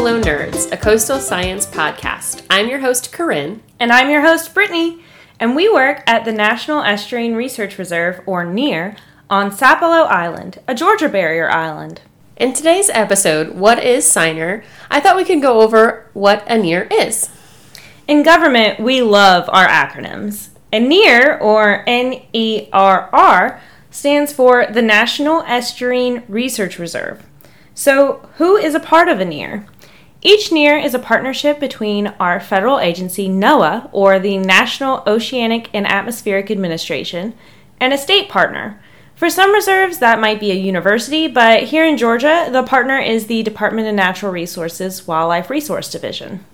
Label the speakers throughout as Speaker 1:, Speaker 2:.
Speaker 1: Sapelo Nerds, a coastal science podcast. I'm your host, Corinne.
Speaker 2: And I'm your host, Brittany. And we work at the National Estuarine Research Reserve, or NERR, on Sapelo Island, a Georgia barrier island.
Speaker 1: In today's episode, What is SINERR? I thought we could go over what a NERR is.
Speaker 2: In government, we love our acronyms. A NERR, or N E R R, stands for the National Estuarine Research Reserve. So, who is a part of a NERR? Each NERR is a partnership between our federal agency, NOAA, or the National Oceanic and Atmospheric Administration, and a state partner. For some reserves, that might be a university, but here in Georgia, the partner is the Department of Natural Resources Wildlife Resource Division.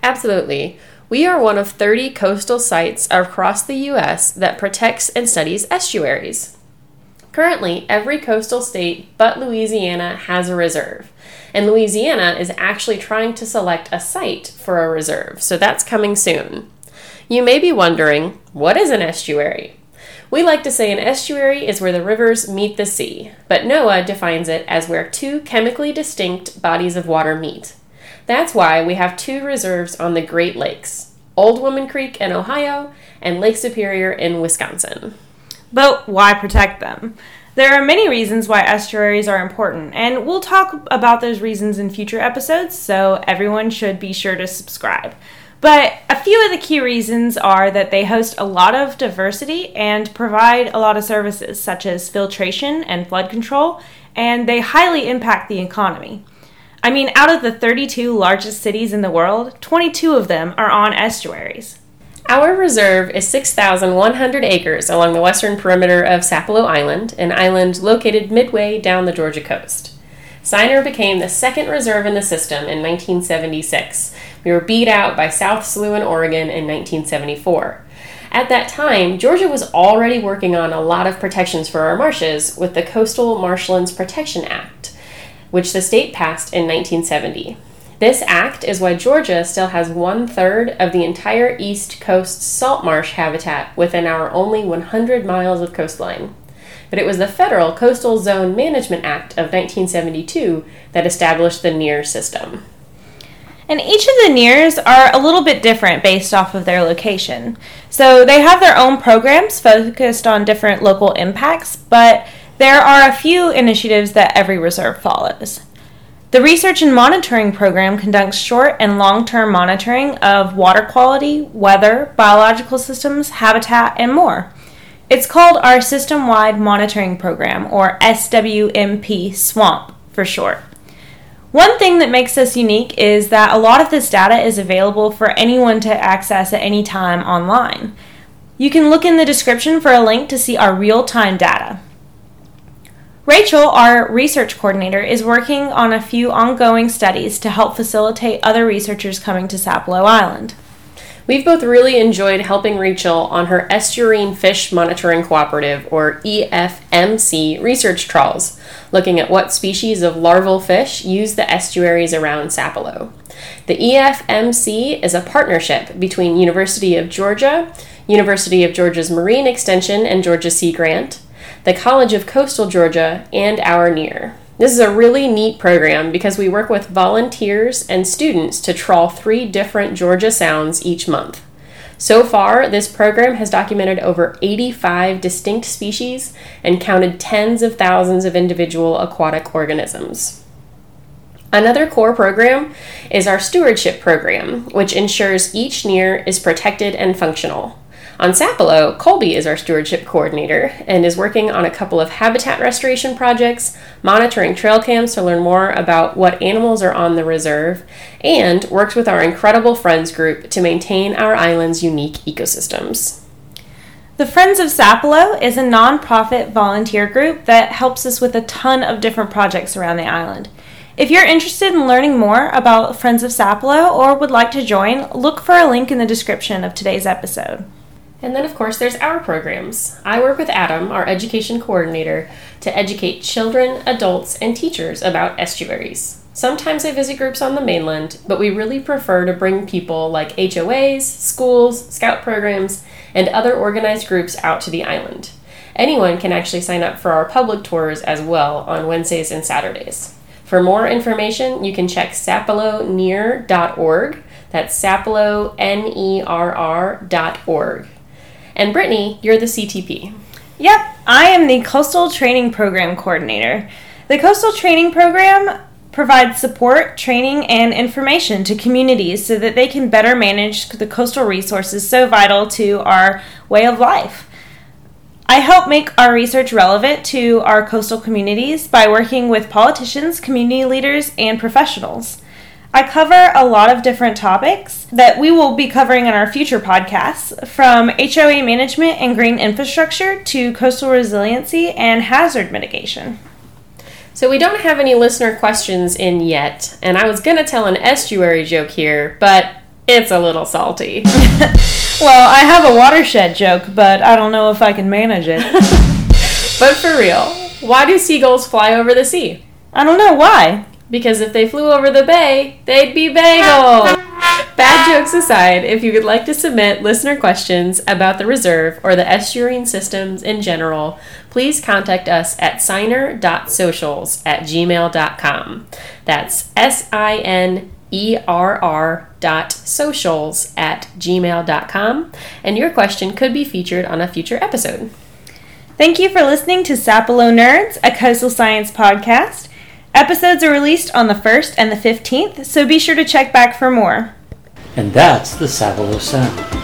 Speaker 1: Absolutely. We are one of 30 coastal sites across the U.S. that protects and studies estuaries. Currently, every coastal state but Louisiana has a reserve, and Louisiana is actually trying to select a site for a reserve, so that's coming soon. You may be wondering, what is an estuary? We like to say an estuary is where the rivers meet the sea, but NOAA defines it as where two chemically distinct bodies of water meet. That's why we have two reserves on the Great Lakes Old Woman Creek in Ohio and Lake Superior in Wisconsin.
Speaker 2: But why protect them? There are many reasons why estuaries are important, and we'll talk about those reasons in future episodes, so everyone should be sure to subscribe. But a few of the key reasons are that they host a lot of diversity and provide a lot of services such as filtration and flood control, and they highly impact the economy. I mean, out of the 32 largest cities in the world, 22 of them are on estuaries.
Speaker 1: Our reserve is 6,100 acres along the western perimeter of Sapelo Island, an island located midway down the Georgia coast. SINERR became the second reserve in the system in 1976. We were beat out by South Slough, in Oregon in 1974. At that time, Georgia was already working on a lot of protections for our marshes with the Coastal Marshlands Protection Act, which the state passed in 1970. This act is why Georgia still has one third of the entire East Coast salt marsh habitat within our only 100 miles of coastline. But it was the Federal Coastal Zone Management Act of 1972 that established the NERR system.
Speaker 2: And each of the NERRs are a little bit different based off of their location. So they have their own programs focused on different local impacts, but there are a few initiatives that every reserve follows. The Research and Monitoring Program conducts short and long term monitoring of water quality, weather, biological systems, habitat, and more. It's called our System Wide Monitoring Program, or SWMP SWAMP for short. One thing that makes us unique is that a lot of this data is available for anyone to access at any time online. You can look in the description for a link to see our real time data. Rachel, our research coordinator, is working on a few ongoing studies to help facilitate other researchers coming to Sapelo Island.
Speaker 1: We've both really enjoyed helping Rachel on her Estuarine Fish Monitoring Cooperative, or EFMC, research trawls, looking at what species of larval fish use the estuaries around Sapelo. The EFMC is a partnership between University of Georgia, University of Georgia's Marine Extension and Georgia Sea Grant, the College of Coastal Georgia, and our NERR. This is a really neat program because we work with volunteers and students to trawl three different Georgia sounds each month. So far, this program has documented over 85 distinct species and counted tens of thousands of individual aquatic organisms. Another core program is our stewardship program, which ensures each NERR is protected and functional. On Sapelo, Colby is our stewardship coordinator and is working on a couple of habitat restoration projects, monitoring trail cams to learn more about what animals are on the reserve, and works with our incredible Friends group to maintain our island's unique ecosystems.
Speaker 2: The Friends of Sapelo is a nonprofit volunteer group that helps us with a ton of different projects around the island. If you're interested in learning more about Friends of Sapelo or would like to join, look for a link in the description of today's episode.
Speaker 1: And then, of course, there's our programs. I work with Adam, our education coordinator, to educate children, adults, and teachers about estuaries. Sometimes I visit groups on the mainland, but we really prefer to bring people like HOAs, schools, scout programs, and other organized groups out to the island. Anyone can actually sign up for our public tours as well on Wednesdays and Saturdays. For more information, you can check sapelonerr.org. That's sapelo, N-E-R-R dot org. And Brittany, you're the CTP.
Speaker 2: Yep, I am the Coastal Training Program Coordinator. The Coastal Training Program provides support, training, and information to communities so that they can better manage the coastal resources so vital to our way of life. I help make our research relevant to our coastal communities by working with politicians, community leaders, and professionals. I cover a lot of different topics that we will be covering in our future podcasts, from HOA management and green infrastructure to coastal resiliency and hazard mitigation.
Speaker 1: So we don't have any listener questions in yet, and I was gonna tell an estuary joke here, but it's a little salty.
Speaker 2: well, I have a watershed joke, but I don't know if I can manage it.
Speaker 1: but for real, why do seagulls fly over the sea?
Speaker 2: I don't know why.
Speaker 1: Because if they flew over the bay, they'd be bagel. Bad jokes aside, if you would like to submit listener questions about the reserve or the estuarine systems in general, please contact us at sinerr.socials at gmail.com. That's S I N E R R dot socials at gmail.com, and your question could be featured on a future episode.
Speaker 2: Thank you for listening to Sapelo Nerds, a coastal science podcast. Episodes are released on the 1st and the 15th, so be sure to check back for more.
Speaker 3: And that's the Sapelo Sound.